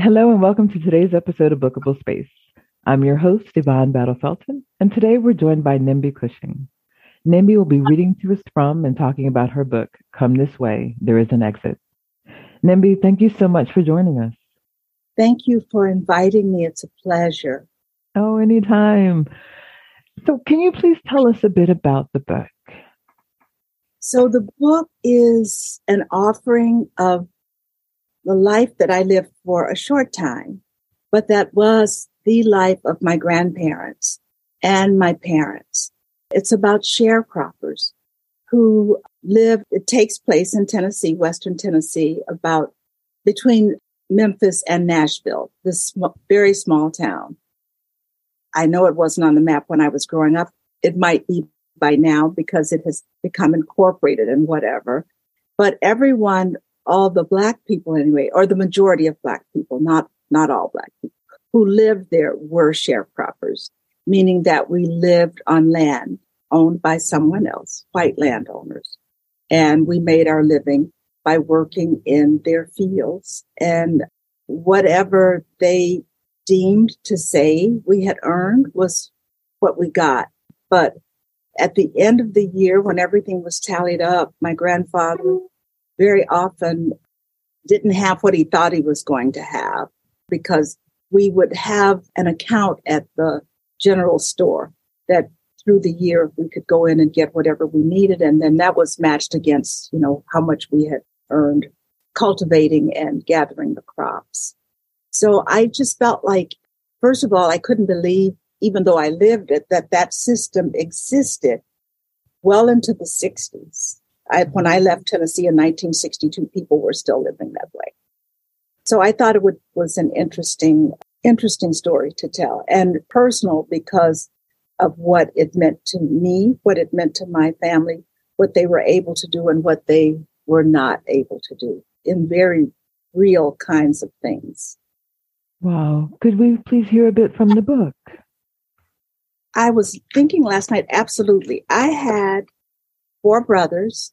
Hello and welcome to today's episode of Bookable Space. I'm your host, Yvonne Battle Felton, and today we're joined by Nimby Cushing. Nimby will be reading to us from and talking about her book, Come This Way, There Is an Exit. Nimby, thank you so much for joining us. Thank you for inviting me. It's a pleasure. Oh, anytime. So, can you please tell us a bit about the book? So, the book is an offering of the life that I lived for a short time, but that was the life of my grandparents and my parents. It's about sharecroppers who live, it takes place in Tennessee, Western Tennessee, about between Memphis and Nashville, this sm- very small town. I know it wasn't on the map when I was growing up. It might be by now because it has become incorporated and whatever. But everyone all the black people anyway, or the majority of black people, not, not all black people who lived there were sharecroppers, meaning that we lived on land owned by someone else, white landowners. And we made our living by working in their fields and whatever they deemed to say we had earned was what we got. But at the end of the year, when everything was tallied up, my grandfather very often didn't have what he thought he was going to have because we would have an account at the general store that through the year we could go in and get whatever we needed. And then that was matched against you know how much we had earned cultivating and gathering the crops. So i just felt like first of all i couldn't believe even though i lived it that that system existed well into the 60s I, when I left Tennessee in 1962, people were still living that way. So I thought it would, was an interesting, interesting story to tell and personal because of what it meant to me, what it meant to my family, what they were able to do and what they were not able to do in very real kinds of things. Wow. Could we please hear a bit from the book? I was thinking last night, absolutely. I had four brothers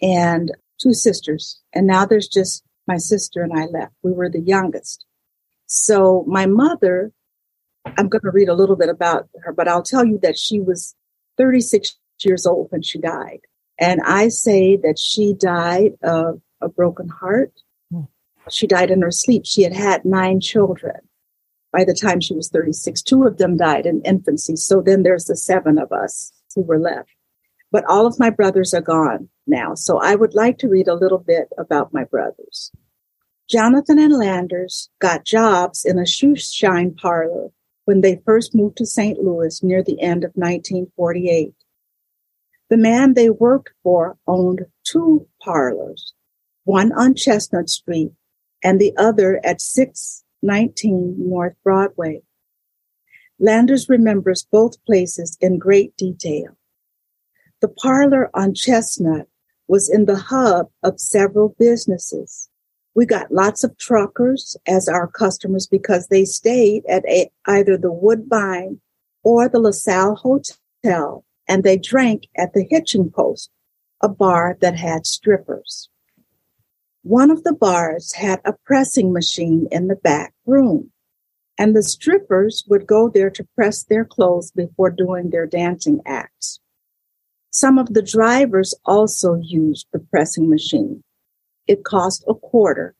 and two sisters. And now there's just my sister and I left. We were the youngest. So my mother, I'm going to read a little bit about her, but I'll tell you that she was 36 years old when she died. And I say that she died of a broken heart. Hmm. She died in her sleep. She had had nine children by the time she was 36. Two of them died in infancy. So then there's the seven of us who were left but all of my brothers are gone now. So I would like to read a little bit about my brothers. Jonathan and Landers got jobs in a shoe shine parlor when they first moved to St. Louis near the end of 1948. The man they worked for owned two parlors, one on Chestnut Street and the other at 619 North Broadway. Landers remembers both places in great detail. The parlor on Chestnut was in the hub of several businesses. We got lots of truckers as our customers because they stayed at a, either the Woodbine or the LaSalle Hotel and they drank at the Hitching Post, a bar that had strippers. One of the bars had a pressing machine in the back room and the strippers would go there to press their clothes before doing their dancing acts. Some of the drivers also used the pressing machine. It cost a quarter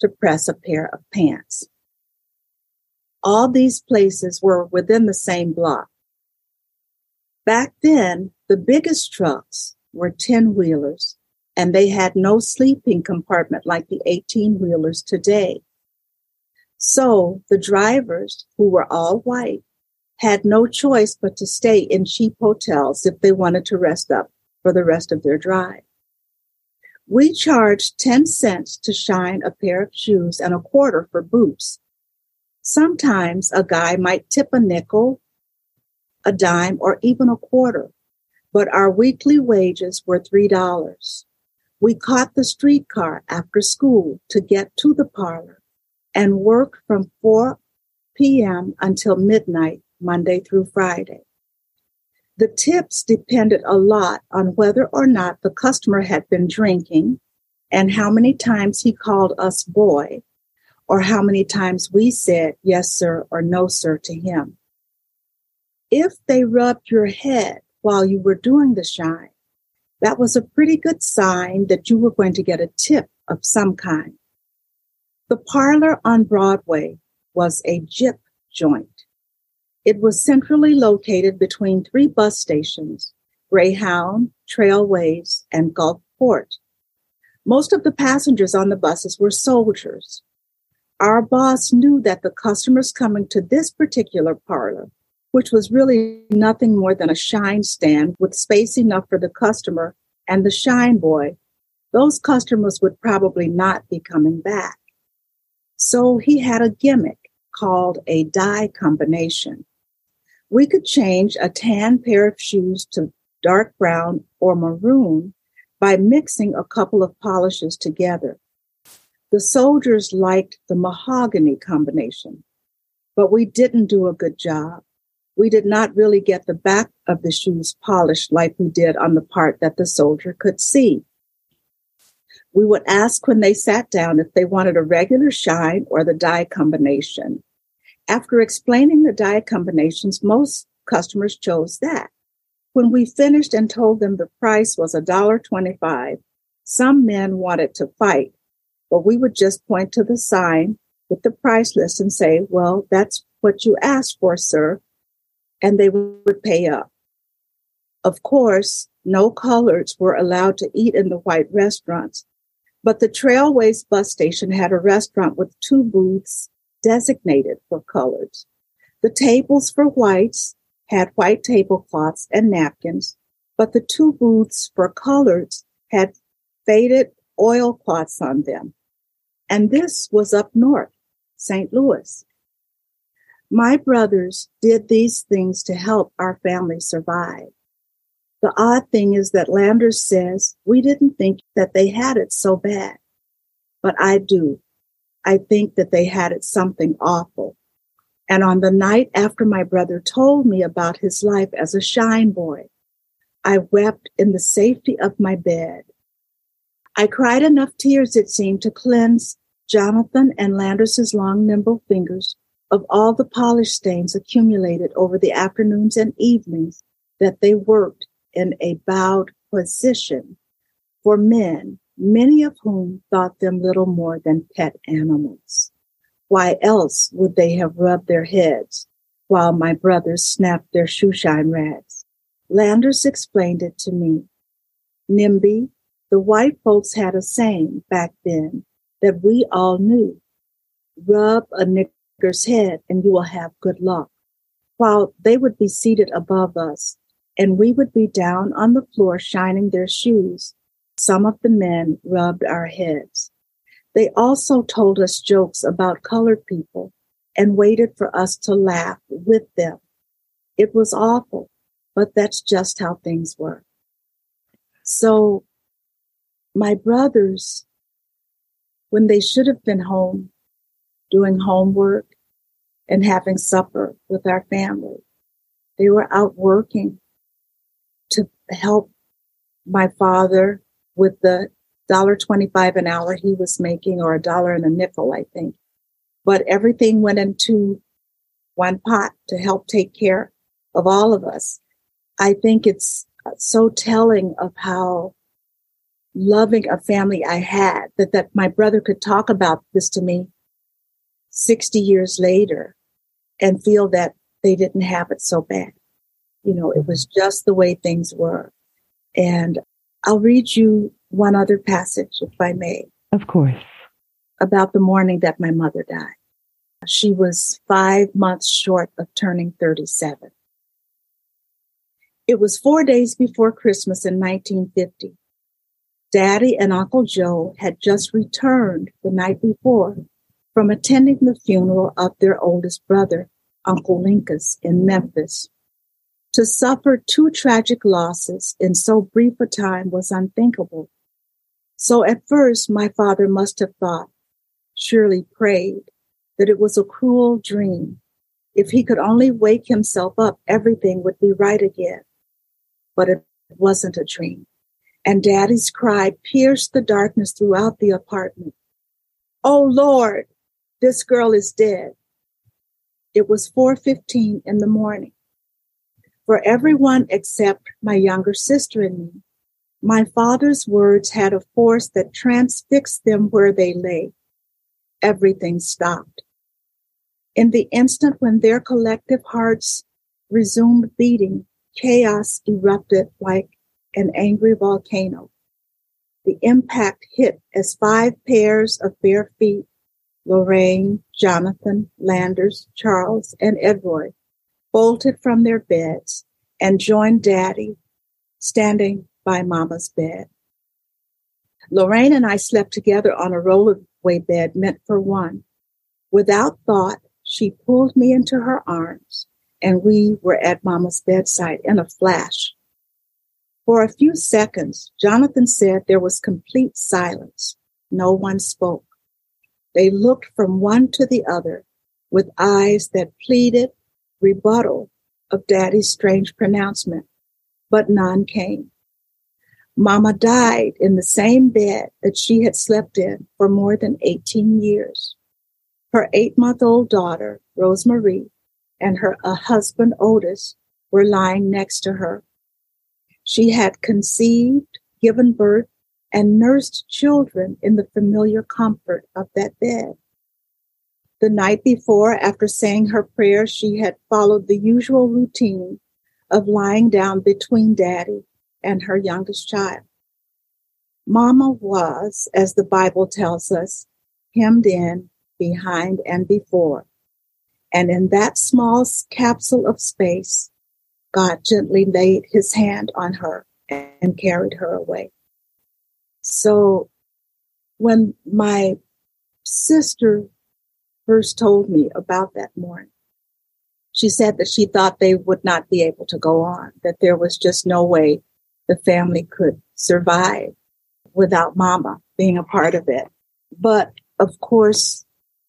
to press a pair of pants. All these places were within the same block. Back then, the biggest trucks were 10 wheelers and they had no sleeping compartment like the 18 wheelers today. So the drivers, who were all white, had no choice but to stay in cheap hotels if they wanted to rest up for the rest of their drive. We charged 10 cents to shine a pair of shoes and a quarter for boots. Sometimes a guy might tip a nickel, a dime, or even a quarter, but our weekly wages were $3. We caught the streetcar after school to get to the parlor and worked from 4 p.m. until midnight Monday through Friday. The tips depended a lot on whether or not the customer had been drinking and how many times he called us boy, or how many times we said yes, sir, or no, sir to him. If they rubbed your head while you were doing the shine, that was a pretty good sign that you were going to get a tip of some kind. The parlor on Broadway was a gyp joint. It was centrally located between three bus stations, Greyhound, Trailways, and Gulfport. Most of the passengers on the buses were soldiers. Our boss knew that the customers coming to this particular parlor, which was really nothing more than a shine stand with space enough for the customer and the shine boy, those customers would probably not be coming back. So he had a gimmick called a dye combination. We could change a tan pair of shoes to dark brown or maroon by mixing a couple of polishes together. The soldiers liked the mahogany combination, but we didn't do a good job. We did not really get the back of the shoes polished like we did on the part that the soldier could see. We would ask when they sat down if they wanted a regular shine or the dye combination. After explaining the dye combinations, most customers chose that. When we finished and told them the price was $1.25, some men wanted to fight, but we would just point to the sign with the price list and say, well, that's what you asked for, sir. And they would pay up. Of course, no coloreds were allowed to eat in the white restaurants, but the Trailways bus station had a restaurant with two booths designated for coloreds. The tables for whites had white tablecloths and napkins, but the two booths for coloreds had faded oilcloths on them. And this was up north, St. Louis. My brothers did these things to help our family survive. The odd thing is that Landers says we didn't think that they had it so bad. But I do. I think that they had it something awful. And on the night after my brother told me about his life as a shine boy, I wept in the safety of my bed. I cried enough tears, it seemed, to cleanse Jonathan and Landers's long, nimble fingers of all the polish stains accumulated over the afternoons and evenings that they worked in a bowed position for men, many of whom thought them little more than pet animals. Why else would they have rubbed their heads while my brothers snapped their shoeshine rags? Landers explained it to me. NIMBY, the white folks had a saying back then that we all knew. Rub a nigger's head and you will have good luck. While they would be seated above us, and we would be down on the floor shining their shoes. Some of the men rubbed our heads. They also told us jokes about colored people and waited for us to laugh with them. It was awful, but that's just how things were. So my brothers, when they should have been home doing homework and having supper with our family, they were out working to help my father with the dollar twenty-five an hour he was making, or a dollar and a nickel, I think. But everything went into one pot to help take care of all of us. I think it's so telling of how loving a family I had that, that my brother could talk about this to me 60 years later and feel that they didn't have it so bad. You know, it was just the way things were. And I'll read you one other passage, if I may. Of course. About the morning that my mother died. She was five months short of turning 37. It was four days before Christmas in 1950. Daddy and Uncle Joe had just returned the night before from attending the funeral of their oldest brother, Uncle Linkus, in Memphis. To suffer two tragic losses in so brief a time was unthinkable. So at first, my father must have thought, surely prayed, that it was a cruel dream. If he could only wake himself up, everything would be right again. But it wasn't a dream. And daddy's cry pierced the darkness throughout the apartment. Oh Lord, This girl is dead. It was 4:15 in the morning. For everyone except my younger sister and me, my father's words had a force that transfixed them where they lay. Everything stopped. In the instant when their collective hearts resumed beating, chaos erupted like an angry volcano. The impact hit as five pairs of bare feet, Lorraine, Jonathan, Landers, Charles, and Edroy, bolted from their beds and joined Daddy standing by Mama's bed. Lorraine and I slept together on a rollaway bed meant for one. Without thought, she pulled me into her arms and we were at Mama's bedside in a flash. For a few seconds, Jonathan said there was complete silence. No one spoke. They looked from one to the other with eyes that pleaded rebuttal of Daddy's strange pronouncement, but none came. Mama died in the same bed that she had slept in for more than 18 years. Her eight month old daughter, Rosemarie, and her husband, Otis, were lying next to her. She had conceived, given birth, and nursed children in the familiar comfort of that bed. The night before, after saying her prayer, she had followed the usual routine of lying down between Daddy and her youngest child. Mama was, as the Bible tells us, hemmed in behind and before. And in that small capsule of space, God gently laid his hand on her and carried her away. So when my sister first told me about that morning, she said that she thought they would not be able to go on, that there was just no way the family could survive without mama being a part of it. But of course,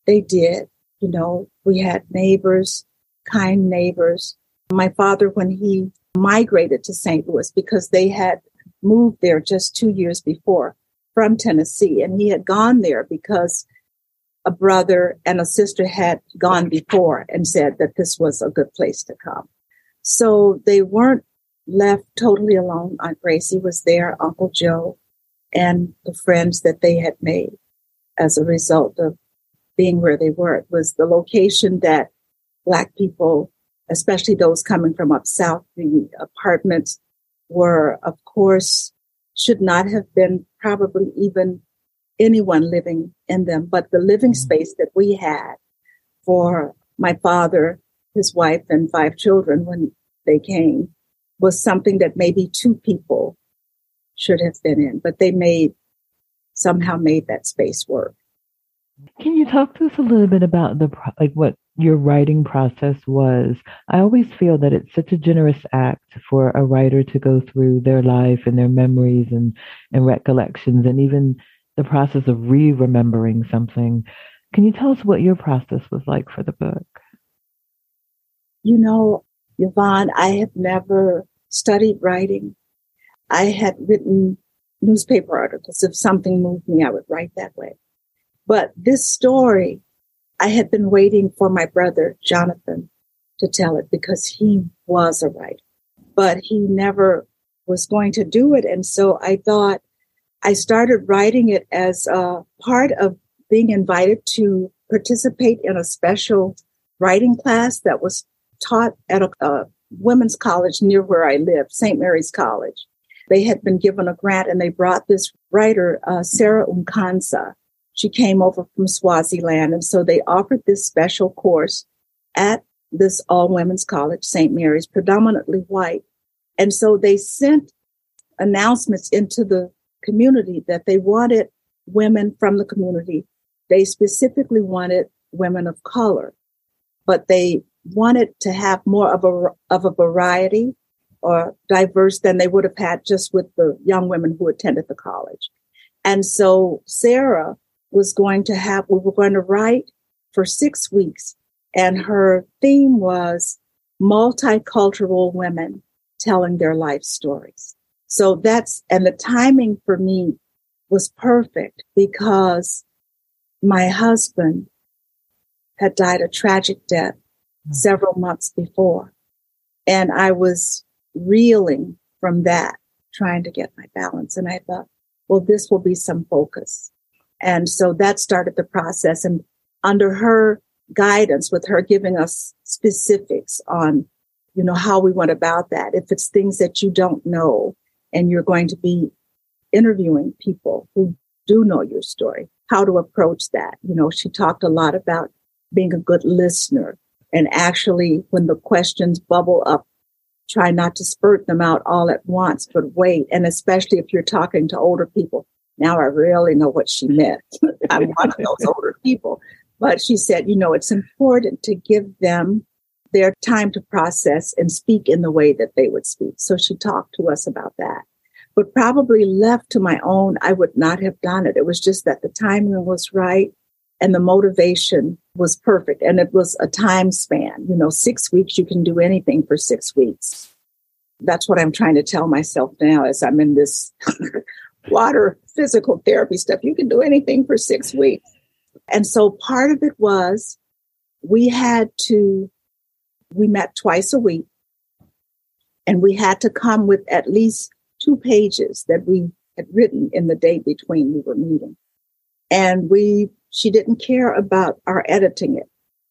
they did. You know, we had neighbors, kind neighbors. My father, when he migrated to St. Louis, because they had moved there just two years before from Tennessee, and he had gone there because a brother and a sister had gone before and said that this was a good place to come. So they weren't left totally alone. Aunt Gracie was there, Uncle Joe, and the friends that they had made as a result of being where they were. It was the location that Black people, especially those coming from up south, the apartments were, of course, should not have been probably even anyone living in them, but the living mm-hmm. space that we had for my father, his wife, and five children when they came was something that maybe two people should have been in, but they made somehow made that space work. Can you talk to us a little bit about the like what your writing process was? I always feel that it's such a generous act for a writer to go through their life and their memories and and recollections and even the process of re-remembering something. Can you tell us what your process was like for the book? You know, Yvonne, I have never studied writing. I had written newspaper articles. If something moved me, I would write that way. But this story, I had been waiting for my brother, Jonathan, to tell it because he was a writer, but he never was going to do it. And so I thought I started writing it as a part of being invited to participate in a special writing class that was taught at a, a women's college near where I live, St. Mary's College. They had been given a grant and they brought this writer, uh, Sarah Mkhonza, she came over from Swaziland. And so they offered this special course at this all women's college, St. Mary's, predominantly white. And so they sent announcements into the community that they wanted women from the community. They specifically wanted women of color, but they wanted to have more of a, of a variety or diverse than they would have had just with the young women who attended the college. And so Sarah was going to have, we were going to write for six weeks. And her theme was multicultural women telling their life stories. So that's, and the timing for me was perfect because my husband had died a tragic death mm-hmm. several months before. And I was reeling from that, trying to get my balance. And I thought, well, this will be some focus. And so that started the process. And under her guidance, with her giving us specifics on, you know, how we went about that. If it's things that you don't know and you're going to be interviewing people who do know your story, how to approach that. You know, she talked a lot about being a good listener and actually when the questions bubble up, try not to spurt them out all at once, but wait. And especially if you're talking to older people. Now I really know what she meant. I'm one of those older people. But she said, you know, it's important to give them their time to process and speak in the way that they would speak. So she talked to us about that but probably left to my own, I would not have done it. It was just that the timing was right and the motivation was perfect. And it was a time span, you know, six weeks, you can do anything for six weeks. That's what I'm trying to tell myself now as I'm in this water physical therapy stuff. You can do anything for six weeks. And so part of it was we had to, we met twice a week and we had to come with at least two pages that we had written in the day between we were meeting. And we, she didn't care about our editing it,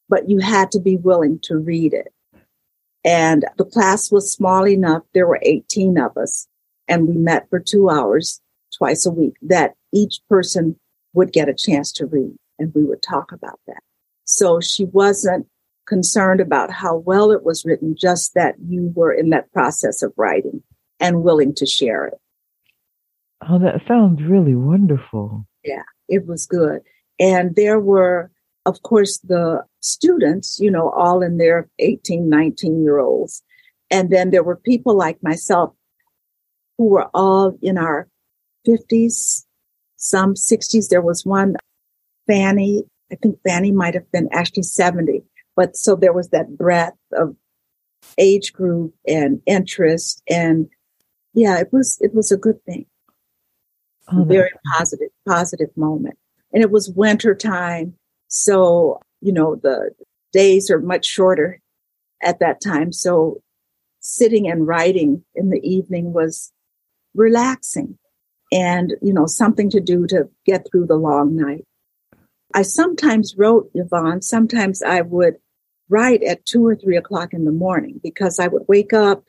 but you had to be willing to read it. And the class was small enough. There were 18 of us and we met for two hours twice a week that each person would get a chance to read and we would talk about that. So she wasn't concerned about how well it was written, just that you were in that process of writing and willing to share it. Oh, that sounds really wonderful. Yeah, it was good. And there were, of course, the students, you know, all in their 18, 19 year olds. And then there were people like myself who were all in our 50s, some 60s. There was one, Fanny, I think Fanny might have been actually 70. But so there was that breadth of age group and interest and yeah, it was it was a good thing. Oh, very positive, positive moment. And it was winter time. So, you know, the days are much shorter at that time. So sitting and writing in the evening was relaxing and, you know, something to do to get through the long night. I sometimes wrote Yvonne. Sometimes I would write at two or three o'clock in the morning because I would wake up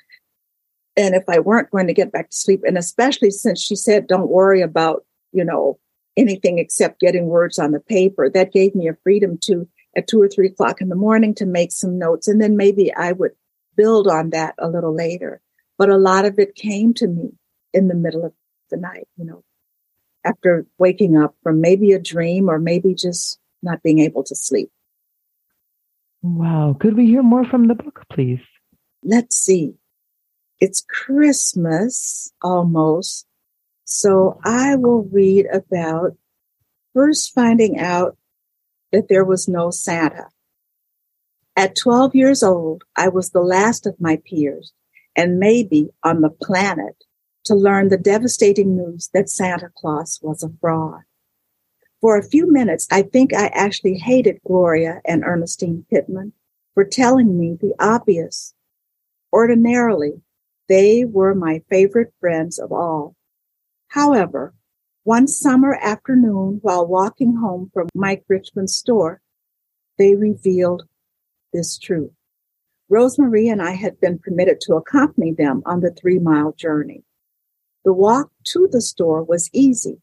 and if I weren't going to get back to sleep, and especially since she said, don't worry about, you know, anything except getting words on the paper, that gave me a freedom to, at two or three o'clock in the morning, to make some notes. And then maybe I would build on that a little later. But a lot of it came to me in the middle of the night, you know, after waking up from maybe a dream or maybe just not being able to sleep. Wow. Could we hear more from the book, please? Let's see it's Christmas almost. So I will read about first finding out that there was no Santa. At 12 years old, I was the last of my peers and maybe on the planet to learn the devastating news that Santa Claus was a fraud. For a few minutes, I think I actually hated Gloria and Ernestine Pittman for telling me the obvious. Ordinarily, they were my favorite friends of all. However, one summer afternoon while walking home from Mike Richman's store, they revealed this truth. Rosemary and I had been permitted to accompany them on the three mile journey. The walk to the store was easy.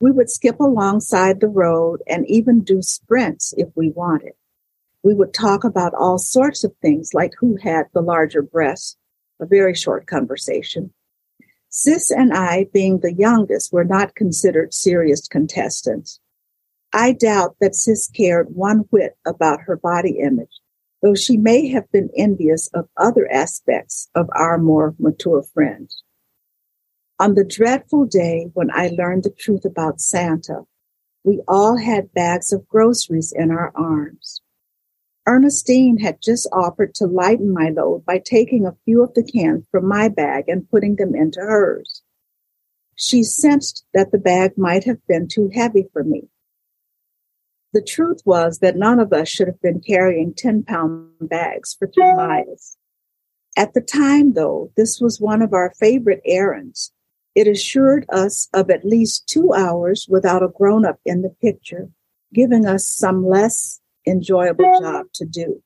We would skip alongside the road and even do sprints if we wanted. We would talk about all sorts of things like who had the larger breasts a very short conversation. Sis and I, being the youngest, were not considered serious contestants. I doubt that Sis cared one whit about her body image, though she may have been envious of other aspects of our more mature friends. On the dreadful day when I learned the truth about Santa, we all had bags of groceries in our arms. Ernestine had just offered to lighten my load by taking a few of the cans from my bag and putting them into hers. She sensed that the bag might have been too heavy for me. The truth was that none of us should have been carrying 10 pound bags for three miles. At the time, though, this was one of our favorite errands. It assured us of at least two hours without a grown up in the picture, giving us some less enjoyable job to do.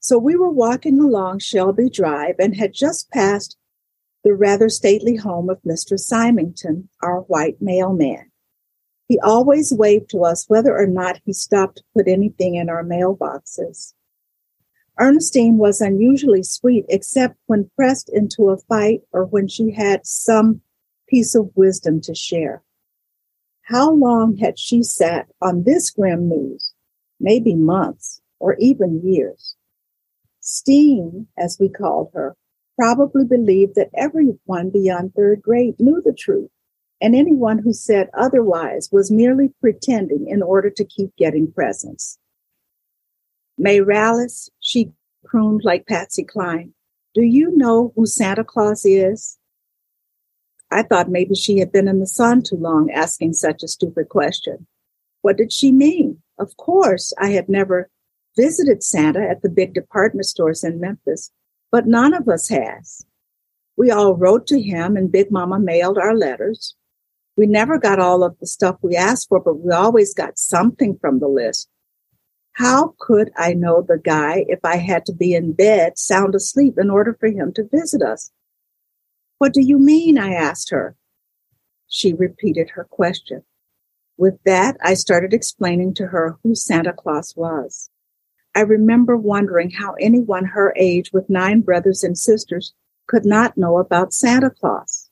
So we were walking along Shelby Drive and had just passed the rather stately home of Mr. Symington, our white mailman. He always waved to us whether or not he stopped to put anything in our mailboxes. Ernestine was unusually sweet except when pressed into a fight or when she had some piece of wisdom to share. How long had she sat on this grim news? Maybe months or even years. Steen, as we called her, probably believed that everyone beyond third grade knew the truth, and anyone who said otherwise was merely pretending in order to keep getting presents. Mayralis, she crooned like Patsy Cline. Do you know who Santa Claus is? I thought maybe she had been in the sun too long asking such a stupid question. What did she mean? Of course, I had never visited Santa at the big department stores in Memphis, but none of us has. We all wrote to him and Big Mama mailed our letters. We never got all of the stuff we asked for, but we always got something from the list. How could I know the guy if I had to be in bed, sound asleep, in order for him to visit us? What do you mean? I asked her. She repeated her question. With that, I started explaining to her who Santa Claus was. I remember wondering how anyone her age with nine brothers and sisters could not know about Santa Claus.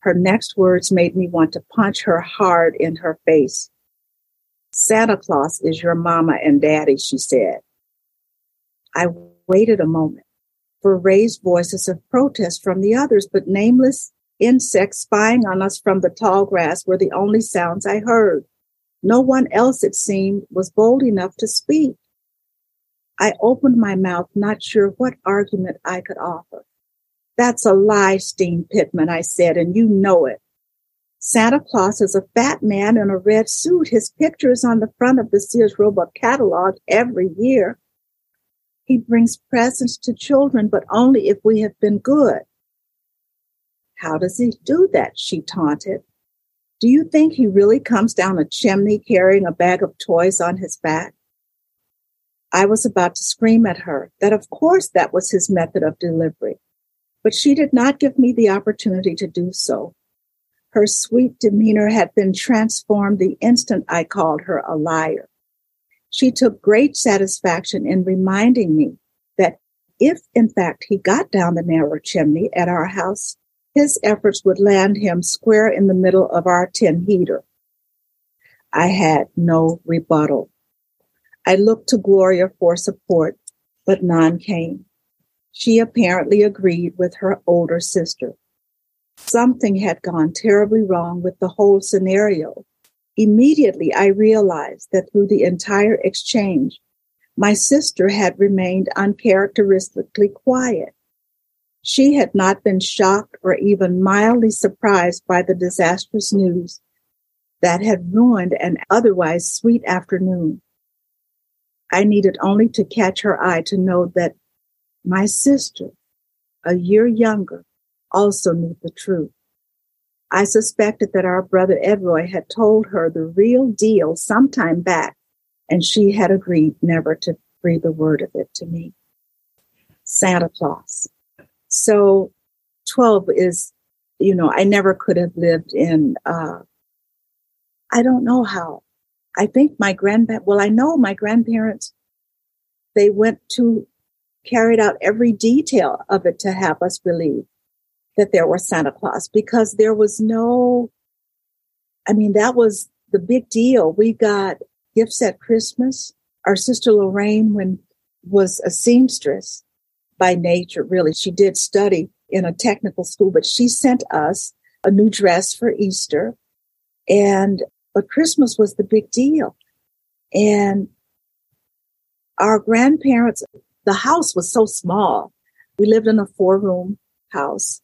Her next words made me want to punch her hard in her face. Santa Claus is your mama and daddy, she said. I waited a moment for raised voices of protest from the others, but nameless insects spying on us from the tall grass were the only sounds I heard. No one else, it seemed, was bold enough to speak. I opened my mouth, not sure what argument I could offer. That's a lie, Steen Pittman, I said, and you know it. Santa Claus is a fat man in a red suit. His picture is on the front of the Sears Roebuck catalog every year. He brings presents to children, but only if we have been good. How does he do that? She taunted. Do you think he really comes down a chimney carrying a bag of toys on his back? I was about to scream at her that of course that was his method of delivery, but she did not give me the opportunity to do so. Her sweet demeanor had been transformed the instant I called her a liar. She took great satisfaction in reminding me that if, in fact, he got down the narrow chimney at our house, his efforts would land him square in the middle of our tin heater. I had no rebuttal. I looked to Gloria for support, but none came. She apparently agreed with her older sister. Something had gone terribly wrong with the whole scenario, Immediately, I realized that through the entire exchange, my sister had remained uncharacteristically quiet. She had not been shocked or even mildly surprised by the disastrous news that had ruined an otherwise sweet afternoon. I needed only to catch her eye to know that my sister, a year younger, also knew the truth. I suspected that our brother Edroy had told her the real deal some time back, and she had agreed never to breathe a word of it to me. Santa Claus. So 12 is, you know, I never could have lived in, uh, I don't know how. I think my grandpa, well, I know my grandparents, they went to, carried out every detail of it to have us believe that there was Santa Claus because there was no, I mean, that was the big deal. We got gifts at Christmas. Our sister Lorraine, when was a seamstress by nature, really, she did study in a technical school, but she sent us a new dress for Easter. And, but Christmas was the big deal. And our grandparents, the house was so small. We lived in a four room house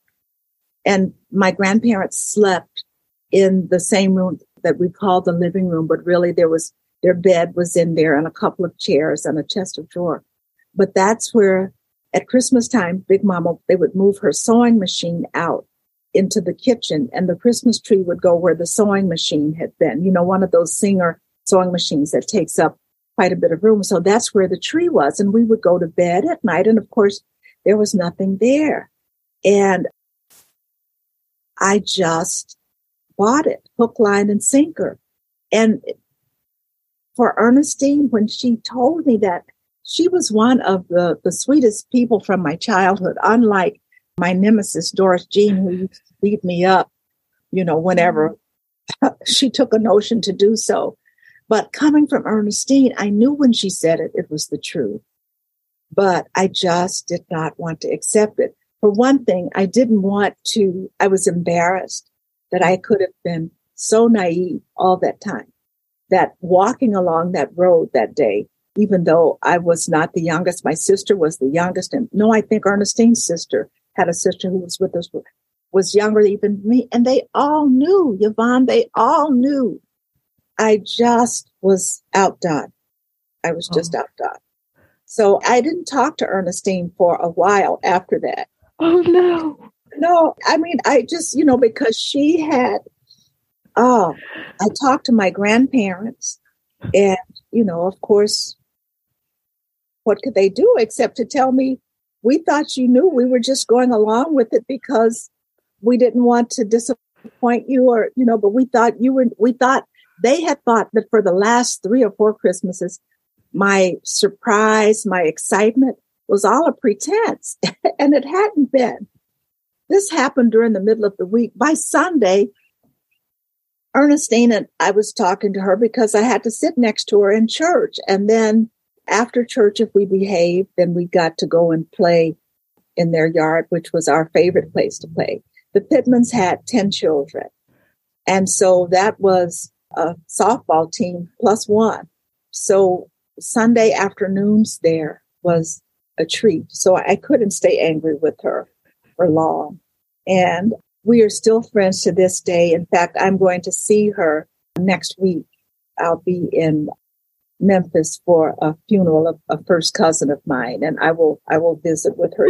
and my grandparents slept in the same room that we called the living room, but really there was Their bed was in there and a couple of chairs and a chest of drawer. But that's where at Christmas time, Big Mama, they would move her sewing machine out into the kitchen and the Christmas tree would go where the sewing machine had been. You know, one of those Singer sewing machines that takes up quite a bit of room. So that's where the tree was. And we would go to bed at night. And of course, there was nothing there. And I just bought it hook, line, and sinker. And for Ernestine, when she told me that, she was one of the, the sweetest people from my childhood, unlike my nemesis, Doris Jean, who used to beat me up, you know, whenever mm-hmm. she took a notion to do so. But coming from Ernestine, I knew when she said it, it was the truth. But I just did not want to accept it. For one thing, I didn't want to, I was embarrassed that I could have been so naive all that time. That walking along that road that day, even though I was not the youngest, my sister was the youngest. And no, I think Ernestine's sister had a sister who was with us, was younger even me. And they all knew, Yvonne, they all knew I just was outdone. I was just oh. outdone. So I didn't talk to Ernestine for a while after that. Oh no. No, I mean, I just, you know, because she had, oh, I talked to my grandparents, and, you know, of course, what could they do except to tell me, we thought you knew we were just going along with it because we didn't want to disappoint you or, you know, but we thought you were, we thought they had thought that for the last three or four Christmases, my surprise, my excitement was all a pretense, and it hadn't been. This happened during the middle of the week. By Sunday, Ernestine and I was talking to her because I had to sit next to her in church. And then after church, if we behaved, then we got to go and play in their yard, which was our favorite place to play. The Pittmans had 10 children. And so that was a softball team plus one. So Sunday afternoons there was a treat. So I couldn't stay angry with her for long. And we are still friends to this day. In fact, I'm going to see her next week. I'll be in Memphis for a funeral of a first cousin of mine, and I will I will visit with her.